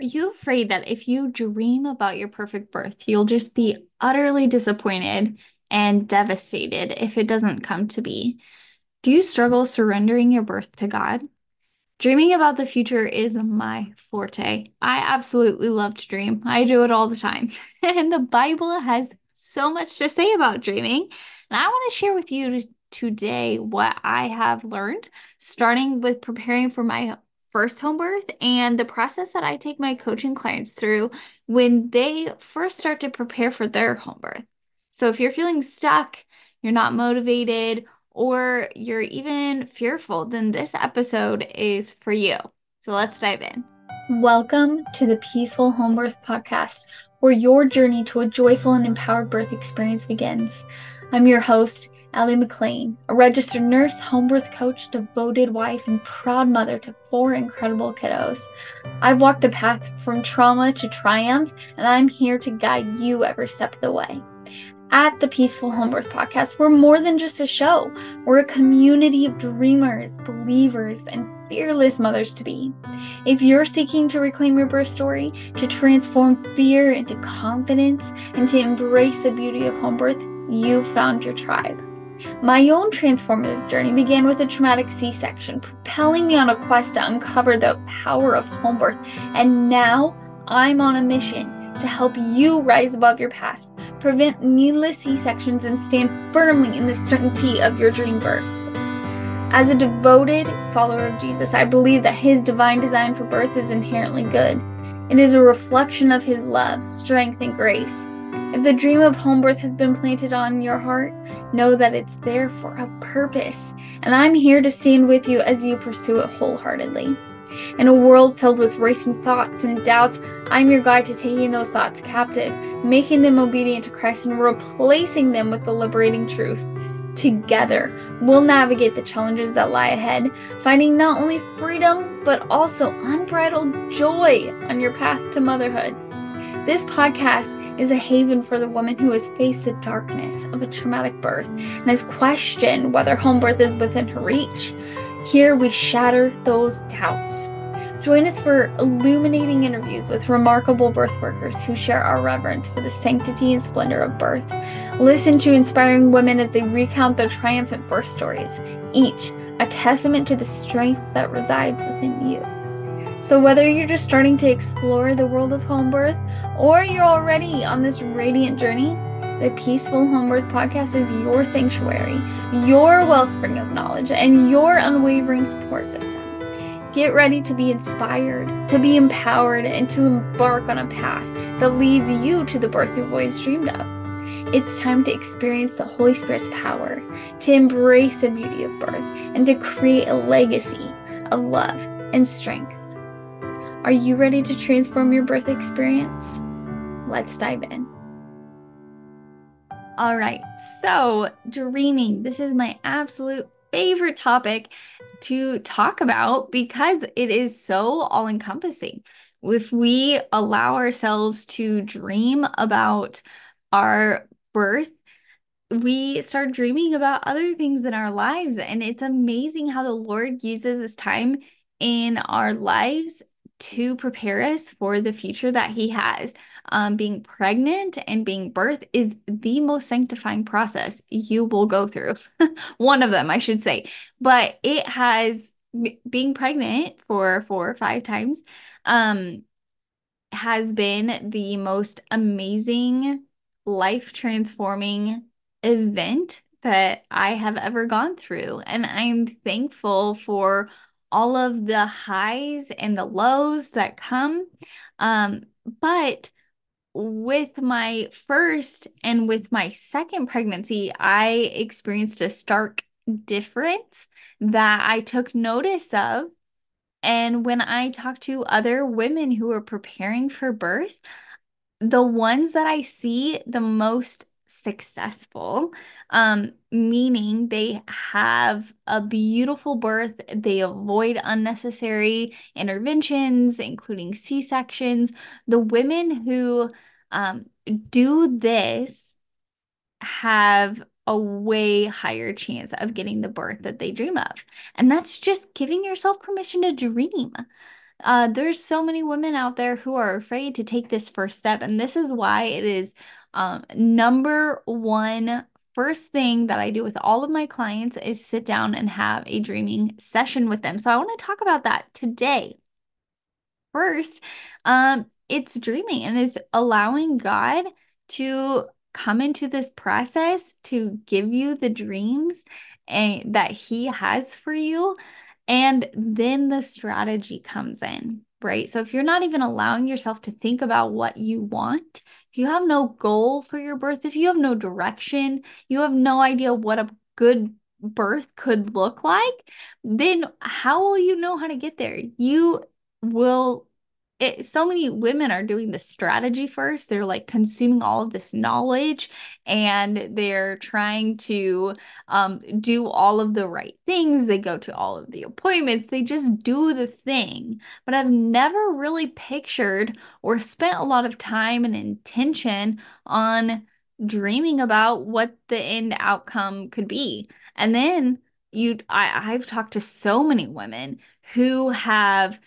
Are you afraid that if you dream about your perfect birth, you'll just be utterly disappointed and devastated if it doesn't come to be? Do you struggle surrendering your birth to God? Dreaming about the future is my forte. I absolutely love to dream. I do it all the time. and the Bible has so much to say about dreaming. And I want to share with you today what I have learned, starting with preparing for my first home birth and the process that I take my coaching clients through when they first start to prepare for their home birth. So if you're feeling stuck, you're not motivated, or you're even fearful, then this episode is for you. So let's dive in. Welcome to the Peaceful Home Birth Podcast, where your journey to a joyful and empowered birth experience begins. I'm your host, Allie McLean, a registered nurse, home birth coach, devoted wife, and proud mother to four incredible kiddos. I've walked the path from trauma to triumph, and I'm here to guide you every step of the way. At the Peaceful Home Birth Podcast, we're more than just a show. We're a community of dreamers, believers, and fearless mothers to be. If you're seeking to reclaim your birth story, to transform fear into confidence, and to embrace the beauty of home birth, you've found your tribe. My own transformative journey began with a traumatic C section, propelling me on a quest to uncover the power of home birth. And now I'm on a mission to help you rise above your past, prevent needless C sections, and stand firmly in the certainty of your dream birth. As a devoted follower of Jesus, I believe that his divine design for birth is inherently good. It is a reflection of his love, strength, and grace. If the dream of home birth has been planted on your heart, know that it's there for a purpose, and I'm here to stand with you as you pursue it wholeheartedly. In a world filled with racing thoughts and doubts, I'm your guide to taking those thoughts captive, making them obedient to Christ, and replacing them with the liberating truth. Together, we'll navigate the challenges that lie ahead, finding not only freedom, but also unbridled joy on your path to motherhood. This podcast is a haven for the woman who has faced the darkness of a traumatic birth and has questioned whether home birth is within her reach. Here we shatter those doubts. Join us for illuminating interviews with remarkable birth workers who share our reverence for the sanctity and splendor of birth. Listen to inspiring women as they recount their triumphant birth stories, each a testament to the strength that resides within you. So, whether you're just starting to explore the world of home birth or you're already on this radiant journey, the Peaceful Home Birth Podcast is your sanctuary, your wellspring of knowledge, and your unwavering support system. Get ready to be inspired, to be empowered, and to embark on a path that leads you to the birth you've always dreamed of. It's time to experience the Holy Spirit's power, to embrace the beauty of birth, and to create a legacy of love and strength. Are you ready to transform your birth experience? Let's dive in. All right, so dreaming. This is my absolute favorite topic to talk about because it is so all encompassing. If we allow ourselves to dream about our birth, we start dreaming about other things in our lives. And it's amazing how the Lord uses this time in our lives to prepare us for the future that He has. Um, being pregnant and being birth is the most sanctifying process you will go through. One of them, I should say. But it has being pregnant for four or five times um, has been the most amazing, life transforming event that I have ever gone through. And I'm thankful for all of the highs and the lows that come. Um, but with my first and with my second pregnancy, I experienced a stark difference that I took notice of. And when I talked to other women who are preparing for birth, the ones that I see the most successful, um, meaning they have a beautiful birth, they avoid unnecessary interventions, including C sections. The women who um, do this have a way higher chance of getting the birth that they dream of. And that's just giving yourself permission to dream. Uh, there's so many women out there who are afraid to take this first step, and this is why it is um, number one first thing that I do with all of my clients is sit down and have a dreaming session with them. So I want to talk about that today. First, um, it's dreaming and it's allowing God to come into this process to give you the dreams and that he has for you and then the strategy comes in right so if you're not even allowing yourself to think about what you want if you have no goal for your birth. If you have no direction you have no idea what a good birth could look like then how will you know how to get there? You will it, so many women are doing the strategy first. They're like consuming all of this knowledge and they're trying to um, do all of the right things. They go to all of the appointments. They just do the thing. But I've never really pictured or spent a lot of time and intention on dreaming about what the end outcome could be. And then you I, I've talked to so many women who have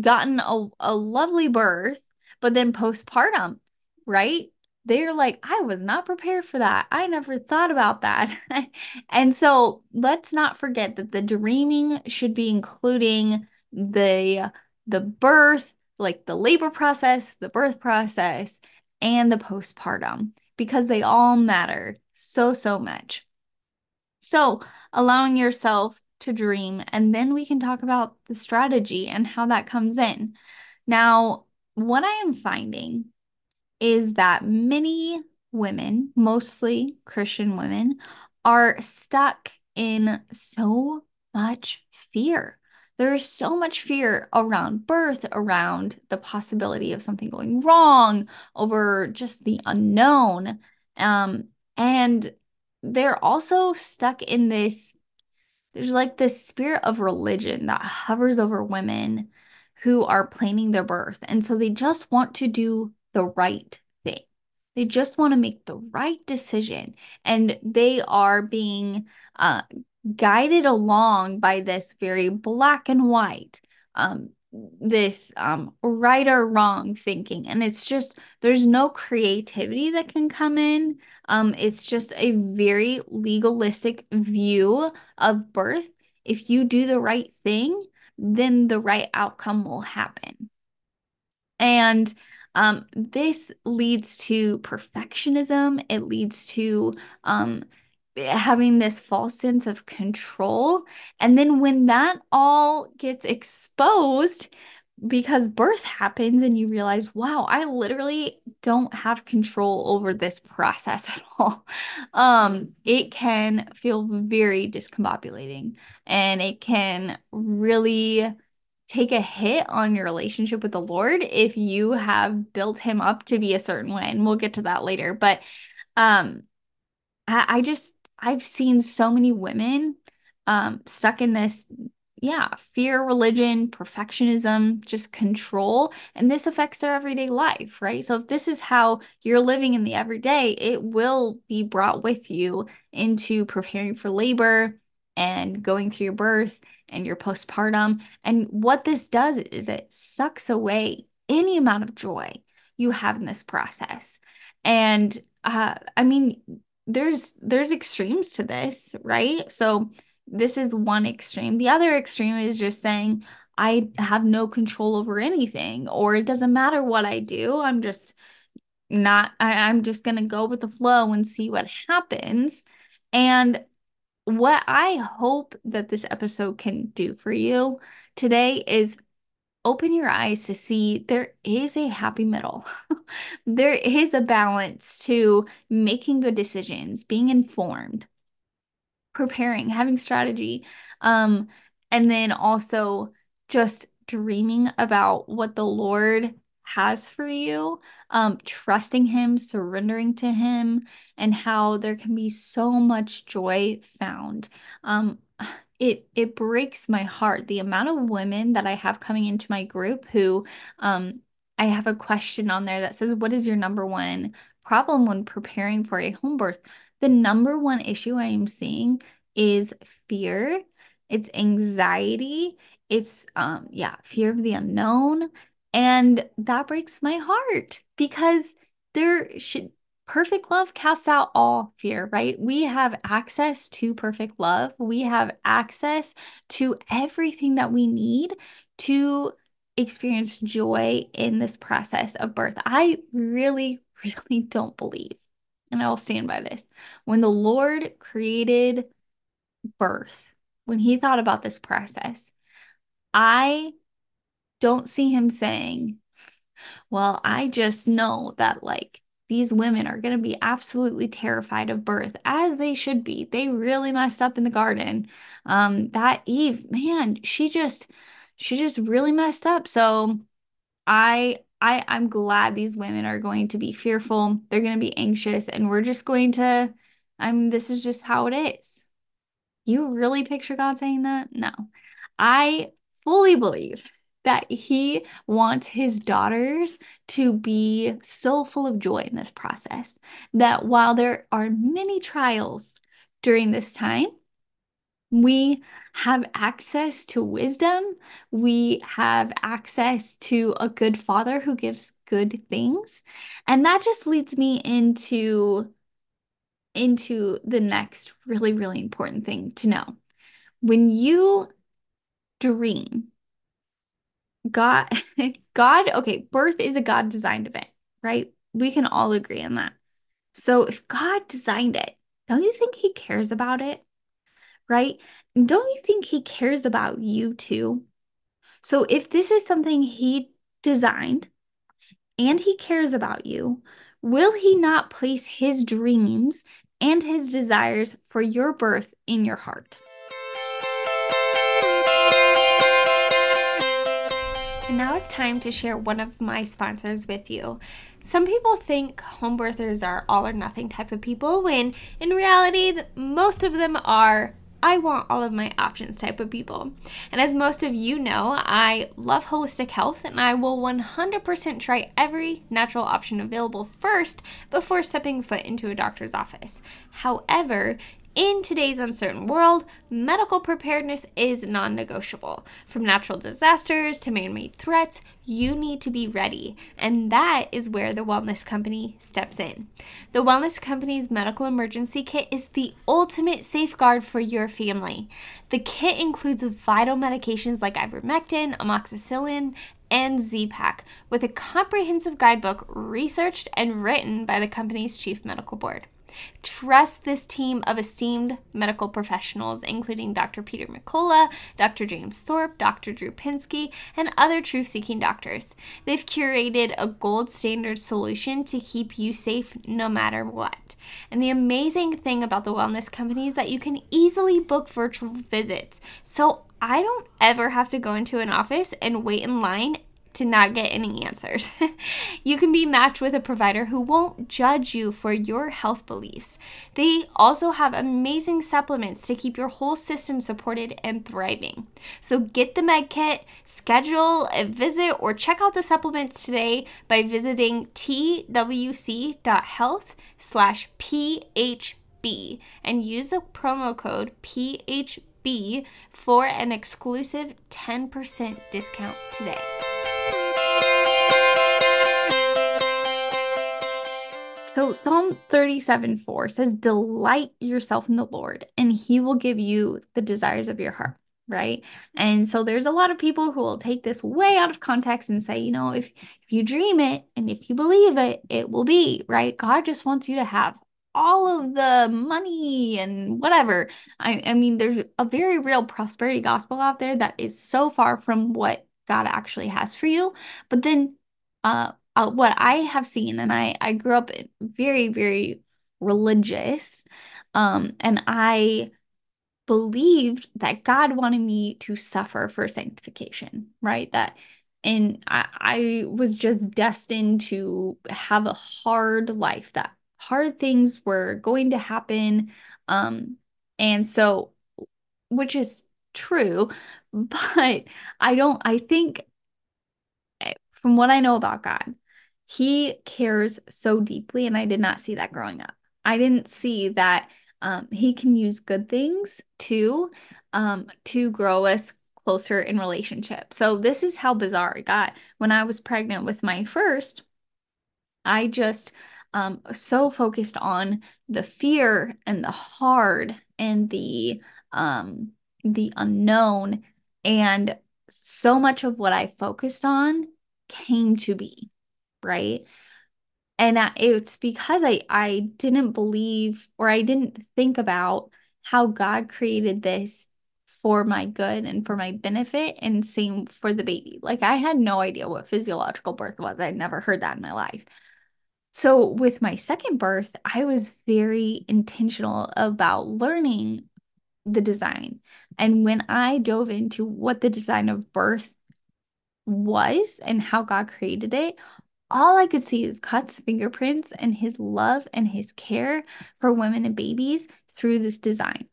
gotten a, a lovely birth, but then postpartum, right? They're like, I was not prepared for that. I never thought about that. and so let's not forget that the dreaming should be including the the birth, like the labor process, the birth process, and the postpartum because they all matter so, so much. So, allowing yourself to dream, and then we can talk about the strategy and how that comes in. Now, what I am finding is that many women, mostly Christian women, are stuck in so much fear. There is so much fear around birth, around the possibility of something going wrong, over just the unknown. Um, and they're also stuck in this there's like this spirit of religion that hovers over women who are planning their birth. And so they just want to do the right thing. They just want to make the right decision. And they are being uh, guided along by this very black and white, um, this um, right or wrong thinking. And it's just, there's no creativity that can come in. Um, it's just a very legalistic view of birth. If you do the right thing, then the right outcome will happen. And um, this leads to perfectionism. It leads to um, having this false sense of control. And then when that all gets exposed, because birth happens and you realize, wow, I literally don't have control over this process at all. Um, it can feel very discombobulating and it can really take a hit on your relationship with the Lord if you have built him up to be a certain way. And we'll get to that later. But um I, I just I've seen so many women um, stuck in this, yeah, fear, religion, perfectionism, just control. And this affects their everyday life, right? So if this is how you're living in the everyday, it will be brought with you into preparing for labor and going through your birth and your postpartum. And what this does is it sucks away any amount of joy you have in this process. And uh, I mean, there's there's extremes to this, right? So this is one extreme. The other extreme is just saying I have no control over anything or it doesn't matter what I do. I'm just not I, I'm just gonna go with the flow and see what happens. And what I hope that this episode can do for you today is open your eyes to see there is a happy middle. there is a balance to making good decisions, being informed, preparing, having strategy, um, and then also just dreaming about what the Lord has for you, um, trusting Him, surrendering to Him, and how there can be so much joy found. Um, it it breaks my heart the amount of women that I have coming into my group who um I have a question on there that says what is your number one problem when preparing for a home birth? The number one issue I am seeing is fear, it's anxiety, It's um yeah, fear of the unknown. And that breaks my heart because there should perfect love casts out all fear, right? We have access to perfect love. We have access to everything that we need to experience joy in this process of birth. I really, really don't believe, and I will stand by this. When the Lord created birth, when he thought about this process, I don't see him saying, Well, I just know that like these women are going to be absolutely terrified of birth, as they should be. They really messed up in the garden. Um, that Eve, man, she just she just really messed up. So I I I'm glad these women are going to be fearful. They're going to be anxious and we're just going to I mean this is just how it is. You really picture God saying that? No. I fully believe that he wants his daughters to be so full of joy in this process that while there are many trials during this time, we have access to wisdom. We have access to a good father who gives good things. And that just leads me into into the next really really important thing to know. When you dream, God God, okay, birth is a God designed event, right? We can all agree on that. So if God designed it, don't you think he cares about it? right? Don't you think he cares about you too? So if this is something he designed and he cares about you, will he not place his dreams and his desires for your birth in your heart? And now it's time to share one of my sponsors with you. Some people think home birthers are all or nothing type of people, when in reality, most of them are I want all of my options type of people. And as most of you know, I love holistic health and I will 100% try every natural option available first before stepping foot into a doctor's office. However, in today's uncertain world, medical preparedness is non negotiable. From natural disasters to man made threats, you need to be ready. And that is where the Wellness Company steps in. The Wellness Company's medical emergency kit is the ultimate safeguard for your family. The kit includes vital medications like ivermectin, amoxicillin, and Z-Pak with a comprehensive guidebook researched and written by the company's chief medical board. Trust this team of esteemed medical professionals, including Dr. Peter McCullough, Dr. James Thorp, Dr. Drew Pinsky, and other truth seeking doctors. They've curated a gold standard solution to keep you safe no matter what. And the amazing thing about the wellness company is that you can easily book virtual visits. So I don't ever have to go into an office and wait in line to not get any answers. you can be matched with a provider who won't judge you for your health beliefs. They also have amazing supplements to keep your whole system supported and thriving. So get the med kit, schedule a visit, or check out the supplements today by visiting twc.health slash phb and use the promo code PHB for an exclusive 10% discount today. So Psalm 37 4 says, Delight yourself in the Lord, and he will give you the desires of your heart. Right. And so there's a lot of people who will take this way out of context and say, you know, if if you dream it and if you believe it, it will be right. God just wants you to have all of the money and whatever. I, I mean, there's a very real prosperity gospel out there that is so far from what God actually has for you. But then uh uh, what I have seen, and I I grew up very very religious, um, and I believed that God wanted me to suffer for sanctification, right? That and I, I was just destined to have a hard life, that hard things were going to happen. Um, and so, which is true, but I don't, I think eh, from what I know about God, he cares so deeply, and I did not see that growing up. I didn't see that um, he can use good things too um, to grow us closer in relationship. So this is how bizarre it got. When I was pregnant with my first, I just um so focused on the fear and the hard and the um the unknown and so much of what I focused on came to be, right? And it's because I I didn't believe or I didn't think about how God created this for my good and for my benefit and same for the baby. Like I had no idea what physiological birth was. I'd never heard that in my life. So with my second birth, I was very intentional about learning the design. And when I dove into what the design of birth was and how God created it, all I could see is God's fingerprints and his love and his care for women and babies through this design.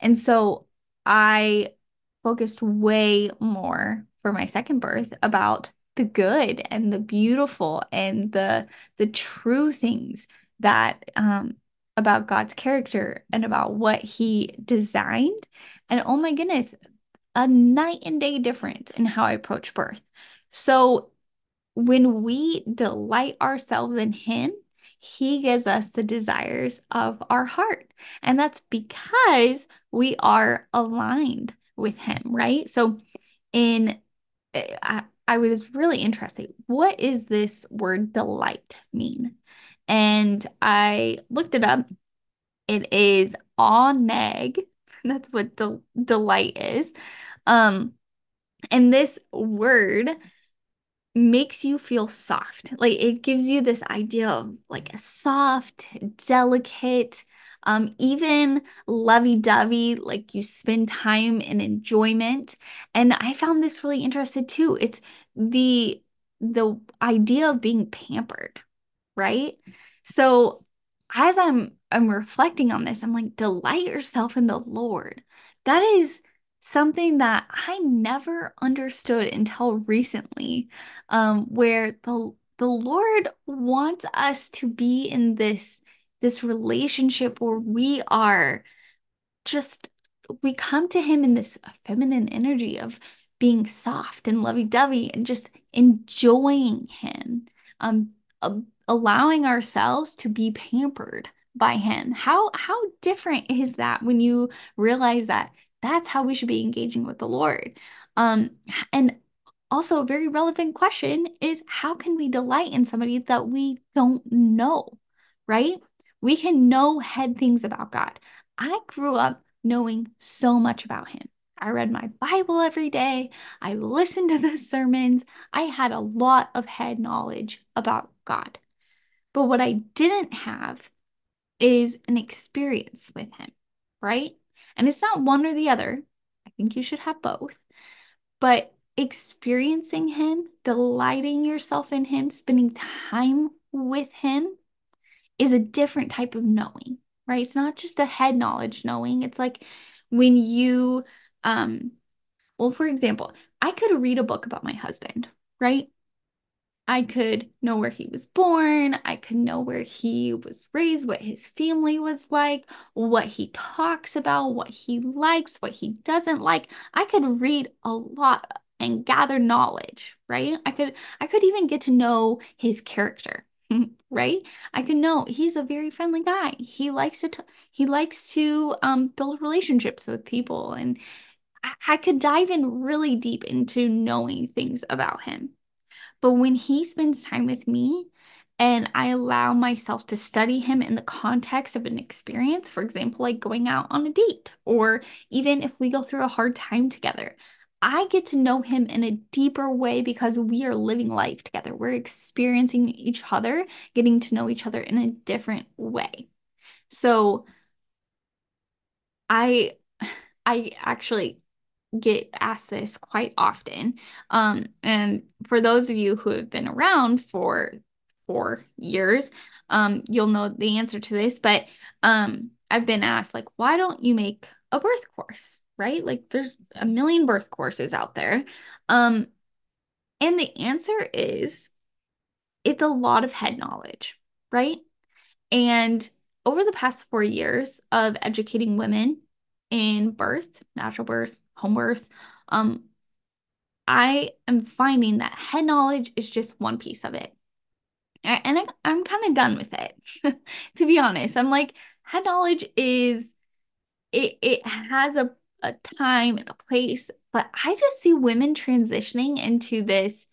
And so I focused way more for my second birth about the good and the beautiful and the the true things that um about God's character and about what he designed. And oh my goodness, a night and day difference in how I approach birth. So when we delight ourselves in him, he gives us the desires of our heart. And that's because we are aligned with him, right? So in I, I was really interested. What is this word delight mean? And I looked it up. It is oneg. That's what del delight is. Um, and this word makes you feel soft. Like it gives you this idea of like a soft, delicate, um, even lovey-dovey, like you spend time in enjoyment. And I found this really interesting too. It's the the idea of being pampered, right? So as I'm I'm reflecting on this, I'm like, delight yourself in the Lord. That is something that I never understood until recently, um, where the the Lord wants us to be in this this relationship where we are just we come to him in this feminine energy of being soft and lovey-dovey and just enjoying him um uh, allowing ourselves to be pampered by him. How how different is that when you realize that that's how we should be engaging with the Lord. Um, and also a very relevant question is how can we delight in somebody that we don't know, right? We can know head things about God. I grew up knowing so much about him. I read my Bible every day. I listened to the sermons. I had a lot of head knowledge about God. But what I didn't have is an experience with him, right? And it's not one or the other. I think you should have both. But experiencing Him, delighting yourself in Him, spending time with Him is a different type of knowing, right? It's not just a head knowledge knowing. It's like when you, um, well, for example, I could read a book about my husband, right? I could know where he was born. I could know where he was raised, what his family was like, what he talks about, what he likes, what he doesn't like. I could read a lot and gather knowledge, right? I could I could even get to know his character, right? I could know he's a very friendly guy. He likes to he likes to um, build relationships with people and I, I could dive in really deep into knowing things about him. But when he spends time with me and I allow myself to study him in the context of an experience, for example, like going out on a date, or even if we go through a hard time together, I get to know him in a deeper way because we are living life together. We're experiencing each other, getting to know each other in a different way. So I I actually get asked this quite often. Um, and for those of you who have been around for four years, um, you'll know the answer to this. But um, I've been asked, like, why don't you make a birth course? Right? Like, there's a million birth courses out there. Um, and the answer is it's a lot of head knowledge, right? And over the past four years of educating women in birth, natural birth, home birth, Um, I am finding that head knowledge is just one piece of it. And I, I'm kind of done with it, to be honest. I'm like, head knowledge is it it has a, a time and a place, but I just see women transitioning into this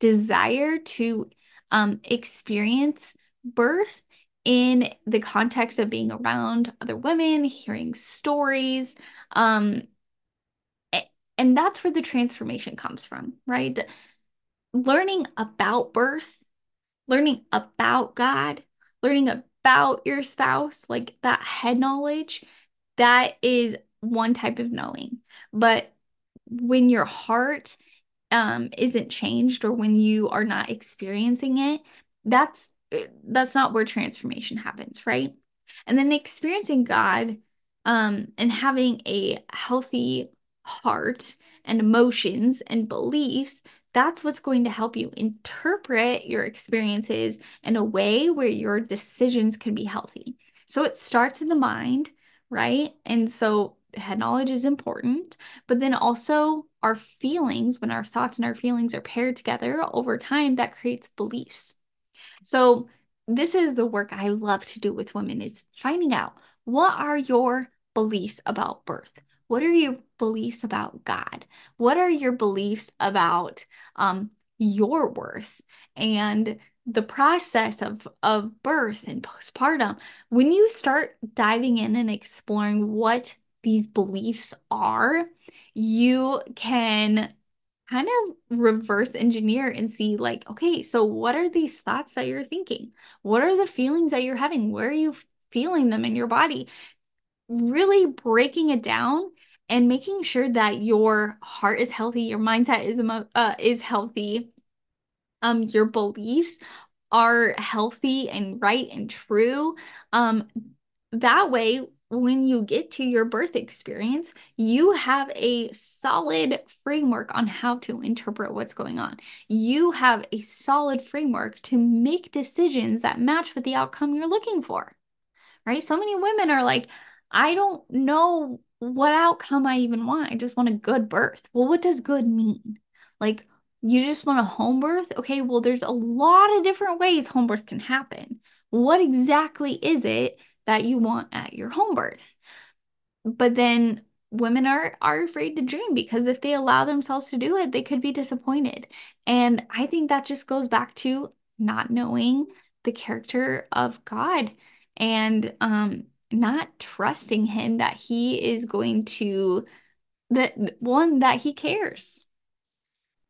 desire to um, experience birth in the context of being around other women, hearing stories. Um, and that's where the transformation comes from, right? Learning about birth, learning about God, learning about your spouse, like that head knowledge, that is one type of knowing. But when your heart um, isn't changed or when you are not experiencing it, that's that's not where transformation happens, right? And then experiencing God um, and having a healthy heart and emotions and beliefs, that's what's going to help you interpret your experiences in a way where your decisions can be healthy. So it starts in the mind, right? And so head knowledge is important, but then also our feelings, when our thoughts and our feelings are paired together over time, that creates beliefs. So this is the work I love to do with women is finding out what are your beliefs about birth? What are your beliefs about God? What are your beliefs about um, your worth and the process of, of birth and postpartum? When you start diving in and exploring what these beliefs are, you can kind of reverse engineer and see like okay so what are these thoughts that you're thinking what are the feelings that you're having where are you feeling them in your body really breaking it down and making sure that your heart is healthy, your mindset is uh, is healthy, um, your beliefs are healthy and right and true. Um, that way, when you get to your birth experience, you have a solid framework on how to interpret what's going on. You have a solid framework to make decisions that match with the outcome you're looking for, right? So many women are like, I don't know what outcome I even want. I just want a good birth. Well, what does good mean? Like, you just want a home birth? Okay, well, there's a lot of different ways home birth can happen. What exactly is it that you want at your home birth? But then women are are afraid to dream because if they allow themselves to do it, they could be disappointed. And I think that just goes back to not knowing the character of God and um not trusting him that he is going to that one that he cares.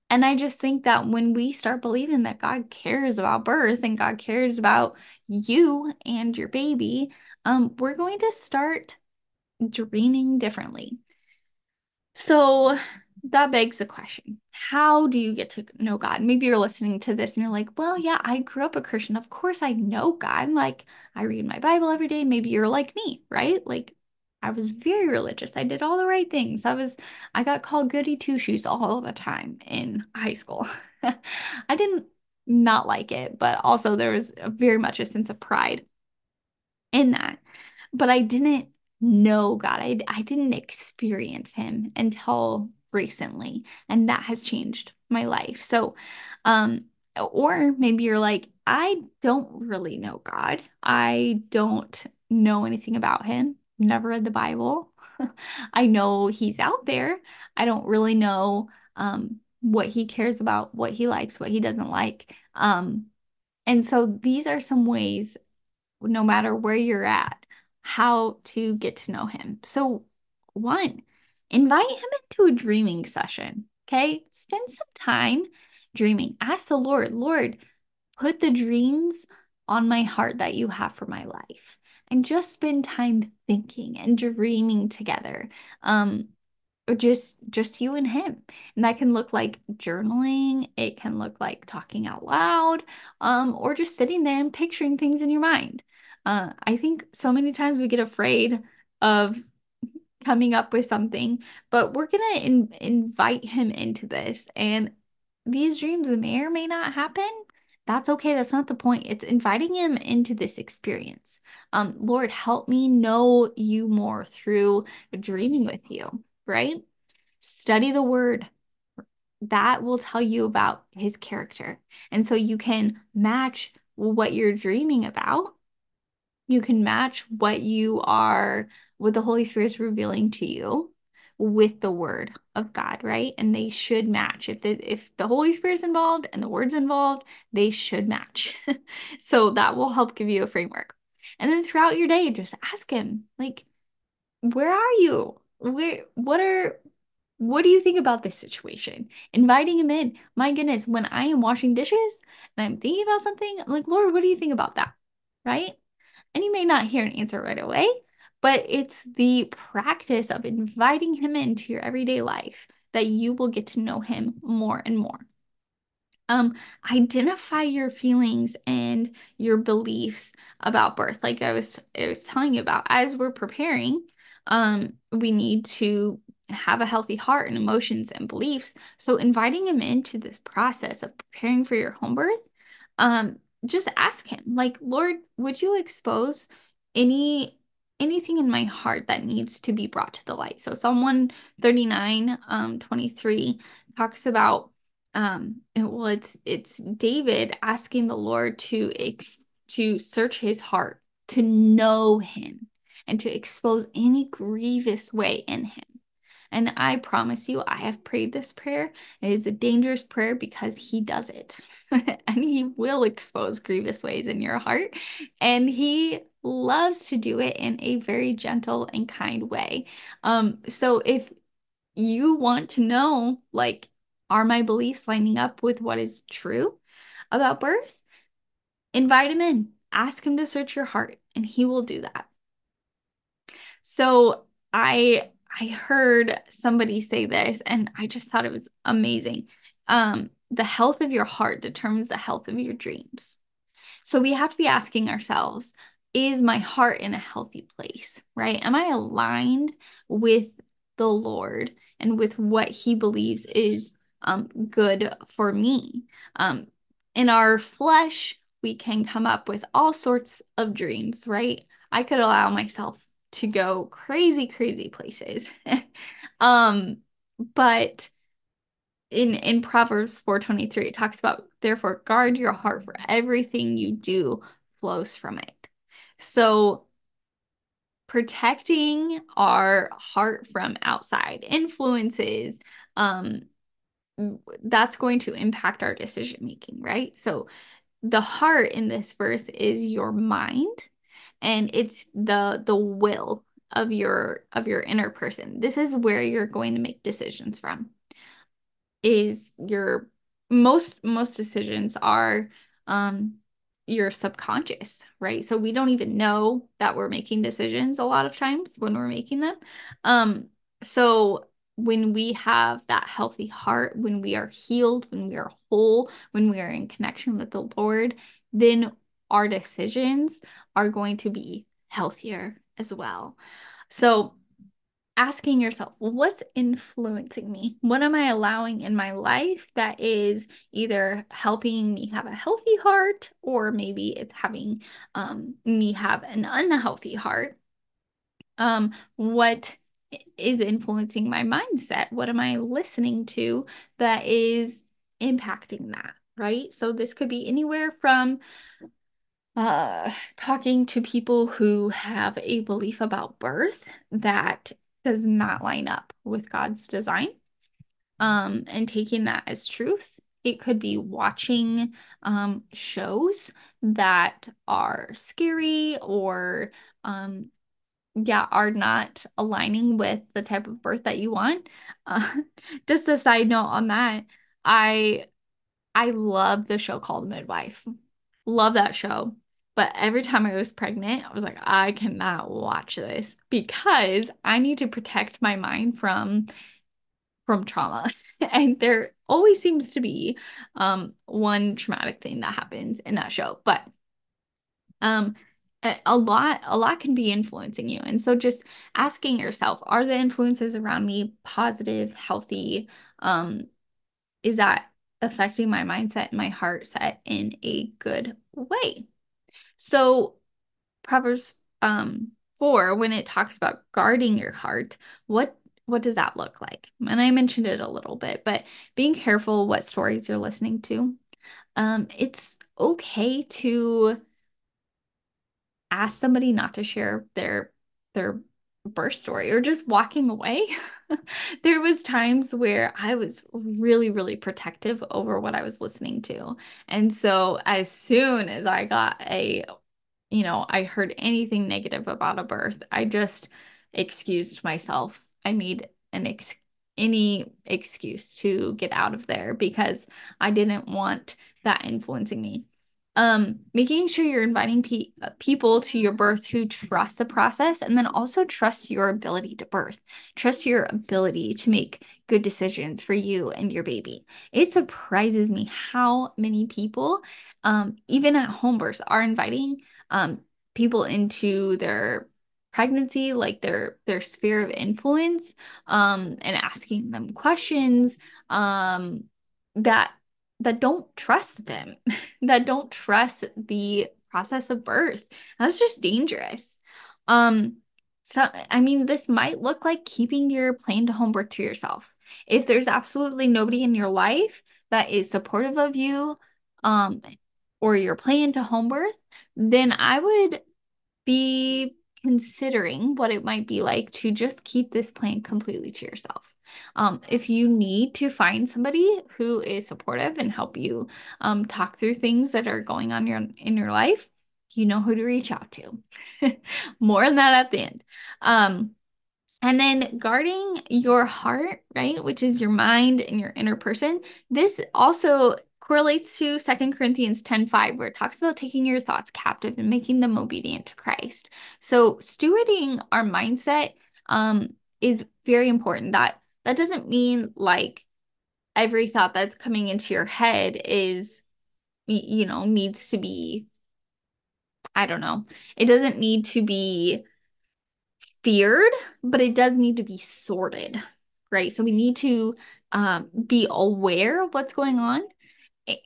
And I just think that when we start believing that God cares about birth and God cares about you and your baby, um, we're going to start dreaming differently. So that begs the question how do you get to know God? Maybe you're listening to this and you're like, well, yeah, I grew up a Christian. Of course, I know God. Like, I read my Bible every day. Maybe you're like me, right? Like, I was very religious. I did all the right things. I was, I got called goody two shoes all the time in high school. I didn't not like it, but also there was very much a sense of pride in that. But I didn't know God. I, I didn't experience him until recently, and that has changed my life. So, um, or maybe you're like, I don't really know God. I don't know anything about him. Never read the Bible. I know he's out there. I don't really know um, what he cares about, what he likes, what he doesn't like. Um, and so these are some ways, no matter where you're at, how to get to know him. So, one, invite him into a dreaming session. Okay. Spend some time dreaming. Ask the Lord, Lord, put the dreams on my heart that you have for my life. And just spend time thinking and dreaming together. Um, or just just you and him and that can look like journaling it can look like talking out loud um or just sitting there and picturing things in your mind uh i think so many times we get afraid of coming up with something, but we're going to in invite him into this. And these dreams may or may not happen. That's okay. That's not the point. It's inviting him into this experience. Um, Lord, help me know you more through dreaming with you, right? study the word. That will tell you about his character. And so you can match what you're dreaming about. You can match what you are, what the Holy Spirit is revealing to you with the word of God, right? And they should match. If the if the Holy Spirit's involved and the word's involved, they should match. so that will help give you a framework. And then throughout your day, just ask him, like, where are you? Where what are what do you think about this situation? Inviting him in. My goodness, when I am washing dishes and I'm thinking about something, I'm like, Lord, what do you think about that? Right? And you may not hear an answer right away, but it's the practice of inviting him into your everyday life that you will get to know him more and more. Um, identify your feelings and your beliefs about birth. Like I was, I was telling you about, as we're preparing, um, we need to have a healthy heart and emotions and beliefs. So inviting him into this process of preparing for your home birth, um, just ask him, like, Lord, would you expose any anything in my heart that needs to be brought to the light. So Psalm 139, um, 23 talks about um well it's it's David asking the Lord to ex to search his heart, to know him, and to expose any grievous way in him. And I promise you, I have prayed this prayer. It is a dangerous prayer because he does it. and he will expose grievous ways in your heart. And he loves to do it in a very gentle and kind way. Um, so if you want to know, like, are my beliefs lining up with what is true about birth? Invite him in. Ask him to search your heart, and he will do that. So I I heard somebody say this, and I just thought it was amazing. Um, the health of your heart determines the health of your dreams. So we have to be asking ourselves, is my heart in a healthy place, right? Am I aligned with the Lord and with what he believes is um, good for me? Um, in our flesh, we can come up with all sorts of dreams, right? I could allow myself to go crazy, crazy places. um, but in in Proverbs 4:23 it talks about therefore guard your heart for everything you do flows from it. So protecting our heart from outside influences um that's going to impact our decision making, right? So the heart in this verse is your mind and it's the the will of your of your inner person. This is where you're going to make decisions from. Is your most most decisions are um your subconscious, right? So we don't even know that we're making decisions a lot of times when we're making them. Um, so when we have that healthy heart, when we are healed, when we are whole, when we are in connection with the Lord, then our decisions are going to be healthier as well. So asking yourself, what's influencing me? What am I allowing in my life that is either helping me have a healthy heart or maybe it's having um, me have an unhealthy heart? Um, what is influencing my mindset? What am I listening to that is impacting that? Right. So this could be anywhere from uh, talking to people who have a belief about birth that does not line up with God's design um, and taking that as truth. It could be watching um, shows that are scary or, um, yeah, are not aligning with the type of birth that you want. Uh, just a side note on that, I I love the show called Midwife. Love that show. But every time I was pregnant, I was like, I cannot watch this because I need to protect my mind from from trauma. and there always seems to be um one traumatic thing that happens in that show. But um a lot a lot can be influencing you. And so just asking yourself, are the influences around me positive, healthy? Um is that affecting my mindset and my heart set in a good way? So Proverbs um 4 when it talks about guarding your heart, what what does that look like? And I mentioned it a little bit, but being careful what stories you're listening to. Um, it's okay to ask somebody not to share their their birth story or just walking away. there was times where I was really really protective over what I was listening to. And so as soon as I got a you know, I heard anything negative about a birth, I just excused myself. I made an ex any excuse to get out of there because I didn't want that influencing me um, making sure you're inviting pe- uh, people to your birth who trust the process and then also trust your ability to birth, trust your ability to make good decisions for you and your baby. It surprises me how many people, um, even at home births, are inviting um, people into their pregnancy like their their sphere of influence um and asking them questions um that that don't trust them, that don't trust the process of birth. That's just dangerous. Um, so I mean, this might look like keeping your plan to home birth to yourself. If there's absolutely nobody in your life that is supportive of you, um, or your plan to home birth, then I would be considering what it might be like to just keep this plan completely to yourself. Um, if you need to find somebody who is supportive and help you um, talk through things that are going on your, in your life, you know who to reach out to. More on that at the end. Um, and then guarding your heart, right, which is your mind and your inner person. This also correlates to Second Corinthians 10 5, where it talks about taking your thoughts captive and making them obedient to Christ. So, stewarding our mindset um, is very important. That that doesn't mean like every thought that's coming into your head is you know needs to be I don't know. It doesn't need to be feared, but it does need to be sorted, right? So we need to um, be aware of what's going on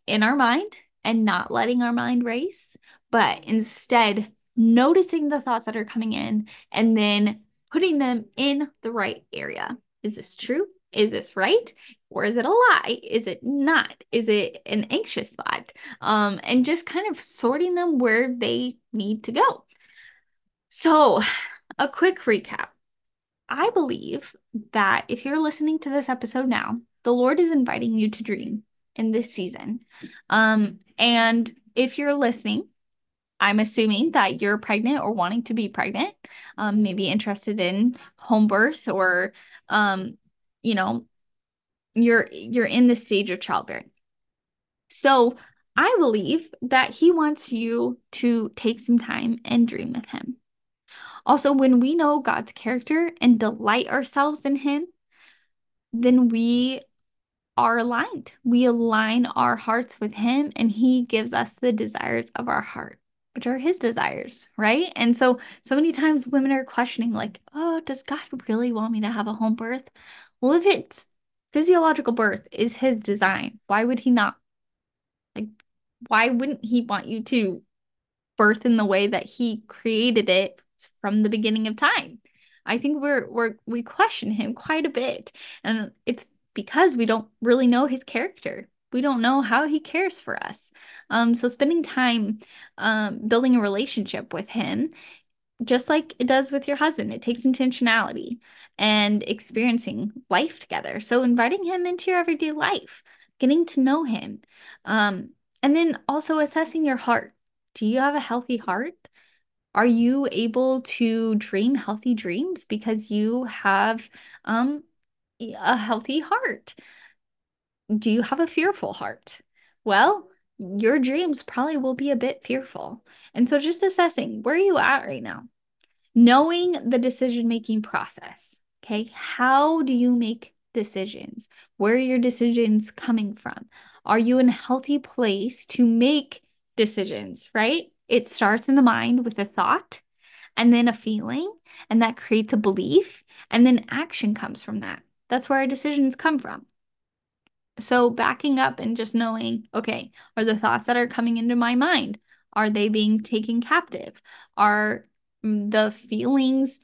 in our mind and not letting our mind race, but instead noticing the thoughts that are coming in and then putting them in the right area. Is this true? Is this right? Or is it a lie? Is it not? Is it an anxious thought? Um, and just kind of sorting them where they need to go. So, a quick recap. I believe that if you're listening to this episode now, the Lord is inviting you to dream in this season. Um, and if you're listening I'm assuming that you're pregnant or wanting to be pregnant, um, maybe interested in home birth or, um, you know, you're you're in the stage of childbearing. So I believe that he wants you to take some time and dream with him. Also, when we know God's character and delight ourselves in him, then we are aligned. We align our hearts with him and he gives us the desires of our heart which are his desires, right? And so, so many times women are questioning, like, oh, does God really want me to have a home birth? Well, if it's physiological birth is his design, why would he not? Like, why wouldn't he want you to birth in the way that he created it from the beginning of time? I think we're we're we question him quite a bit. And it's because we don't really know his character we don't know how he cares for us. Um, so spending time um, building a relationship with him, just like it does with your husband, it takes intentionality and experiencing life together. So inviting him into your everyday life, getting to know him, um, and then also assessing your heart. Do you have a healthy heart? Are you able to dream healthy dreams because you have um, a healthy heart? Do you have a fearful heart? Well, your dreams probably will be a bit fearful. And so just assessing where are you at right now? Knowing the decision making process. Okay. How do you make decisions? Where are your decisions coming from? Are you in a healthy place to make decisions, right? It starts in the mind with a thought and then a feeling, and that creates a belief, and then action comes from that. That's where our decisions come from. So backing up and just knowing, okay, are the thoughts that are coming into my mind, are they being taken captive? Are the feelings,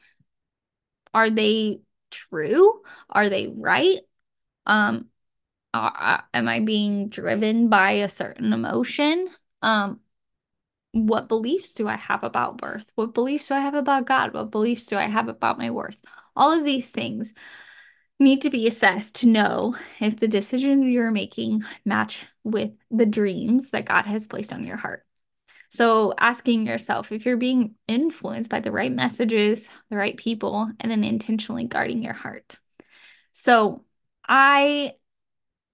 are they true? Are they right? Um, uh, am I being driven by a certain emotion? Um, what beliefs do I have about birth? What beliefs do I have about God? What beliefs do I have about my worth? All of these things need to be assessed to know if the decisions you're making match with the dreams that God has placed on your heart. So, asking yourself if you're being influenced by the right messages, the right people, and then intentionally guarding your heart. So, I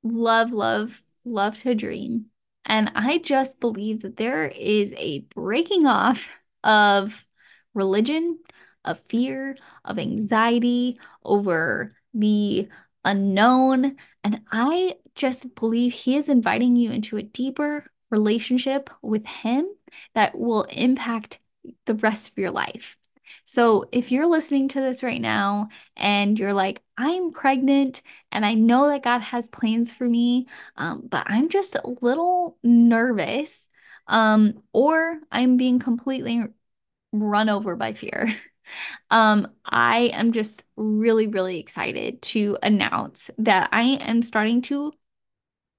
love, love, love to dream. And I just believe that there is a breaking off of religion, of fear, of anxiety over the unknown. And I just believe He is inviting you into a deeper relationship with Him that will impact the rest of your life. So if you're listening to this right now and you're like, I'm pregnant and I know that God has plans for me, um, but I'm just a little nervous, um, or I'm being completely run over by fear. Um, I am just really, really excited to announce that I am starting to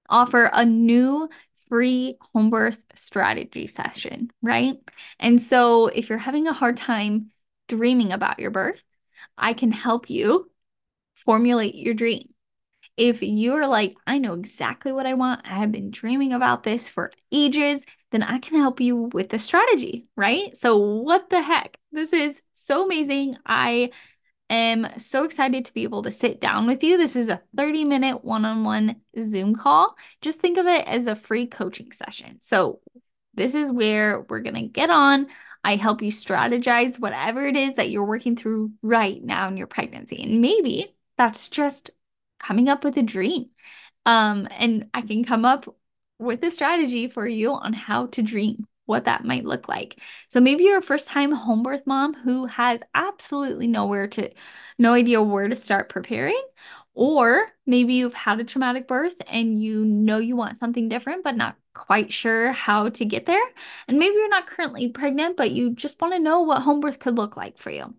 offer a new free home birth strategy session, right? And so if you're having a hard time dreaming about your birth, I can help you formulate your dream. If you're like, I know exactly what I want, I have been dreaming about this for ages, then I can help you with the strategy, right? So, what the heck? This is so amazing. I am so excited to be able to sit down with you. This is a 30 minute one on one Zoom call. Just think of it as a free coaching session. So, this is where we're going to get on. I help you strategize whatever it is that you're working through right now in your pregnancy. And maybe that's just coming up with a dream. Um, and I can come up with a strategy for you on how to dream, what that might look like. So maybe you're a first time home birth mom who has absolutely nowhere to, no idea where to start preparing. Or maybe you've had a traumatic birth and you know you want something different, but not quite sure how to get there. And maybe you're not currently pregnant, but you just want to know what home birth could look like for you.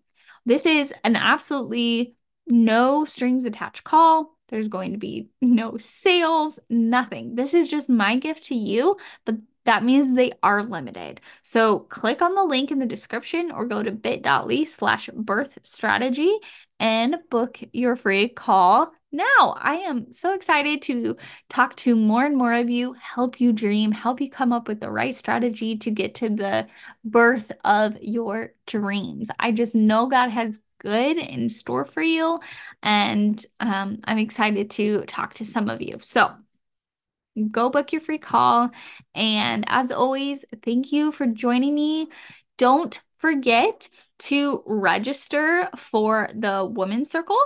This is an absolutely no strings attached call. There's going to be no sales, nothing. This is just my gift to you, but that means they are limited. So click on the link in the description or go to bit.ly slash birth strategy and book your free call now. I am so excited to talk to more and more of you, help you dream, help you come up with the right strategy to get to the birth of your dreams. I just know God has good in store for you. And um, I'm excited to talk to some of you. So go book your free call. And as always, thank you for joining me. Don't forget to register for the Women's Circle.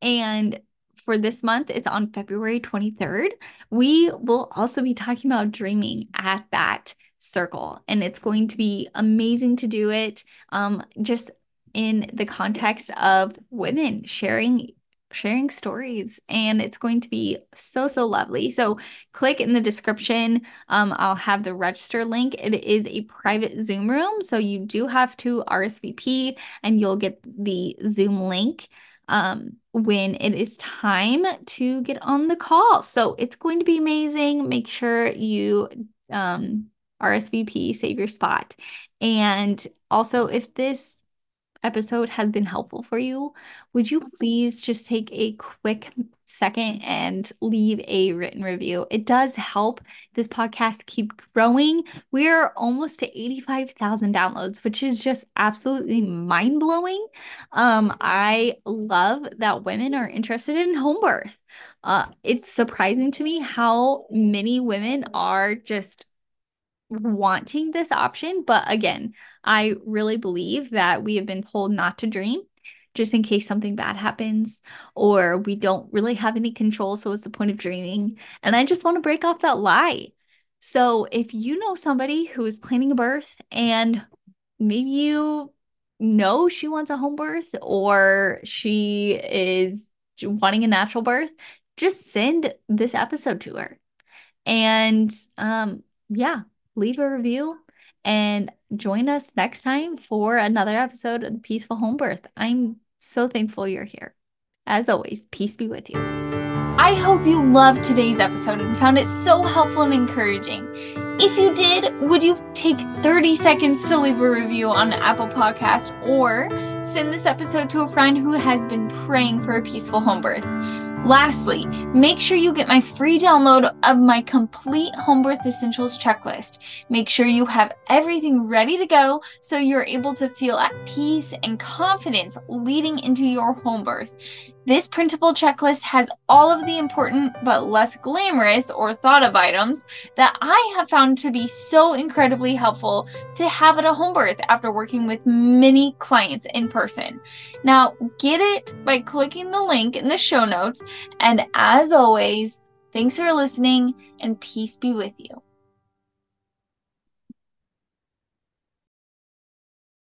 And for this month, it's on February 23rd. We will also be talking about dreaming at that circle, and it's going to be amazing to do it. Um, just in the context of women sharing sharing stories and it's going to be so so lovely. So click in the description. Um, i'll have the register link. It is a private zoom room so you do have to rsvp and you'll get the zoom link um, when it is time to get on the call. So it's going to be amazing. Make sure you um, rsvp save your spot. And also if this episode has been helpful for you, would you please just take a quick second and leave a written review? It does help this podcast keep growing. We're almost to 85,000 downloads, which is just absolutely mind blowing. Um, I love that women are interested in home birth. Uh, it's surprising to me how many women are just wanting this option. But again, I really believe that we have been told not to dream just in case something bad happens or we don't really have any control. So, what's the point of dreaming? And I just want to break off that lie. So, if you know somebody who is planning a birth and maybe you know she wants a home birth or she is wanting a natural birth, just send this episode to her. And um, yeah, leave a review and join us next time for another episode of the Peaceful Home Birth. I'm so thankful you're here. As always, peace be with you. I hope you loved today's episode and found it so helpful and encouraging. If you did, would you take 30 seconds to leave a review on Apple Podcast or send this episode to a friend who has been praying for a peaceful home birth? Lastly, make sure you get my free download of my complete home birth essentials checklist. Make sure you have everything ready to go so you're able to feel at peace and confidence leading into your home birth. This printable checklist has all of the important but less glamorous or thought of items that I have found to be so incredibly helpful to have at a home birth after working with many clients in person. Now, get it by clicking the link in the show notes. And as always, thanks for listening and peace be with you.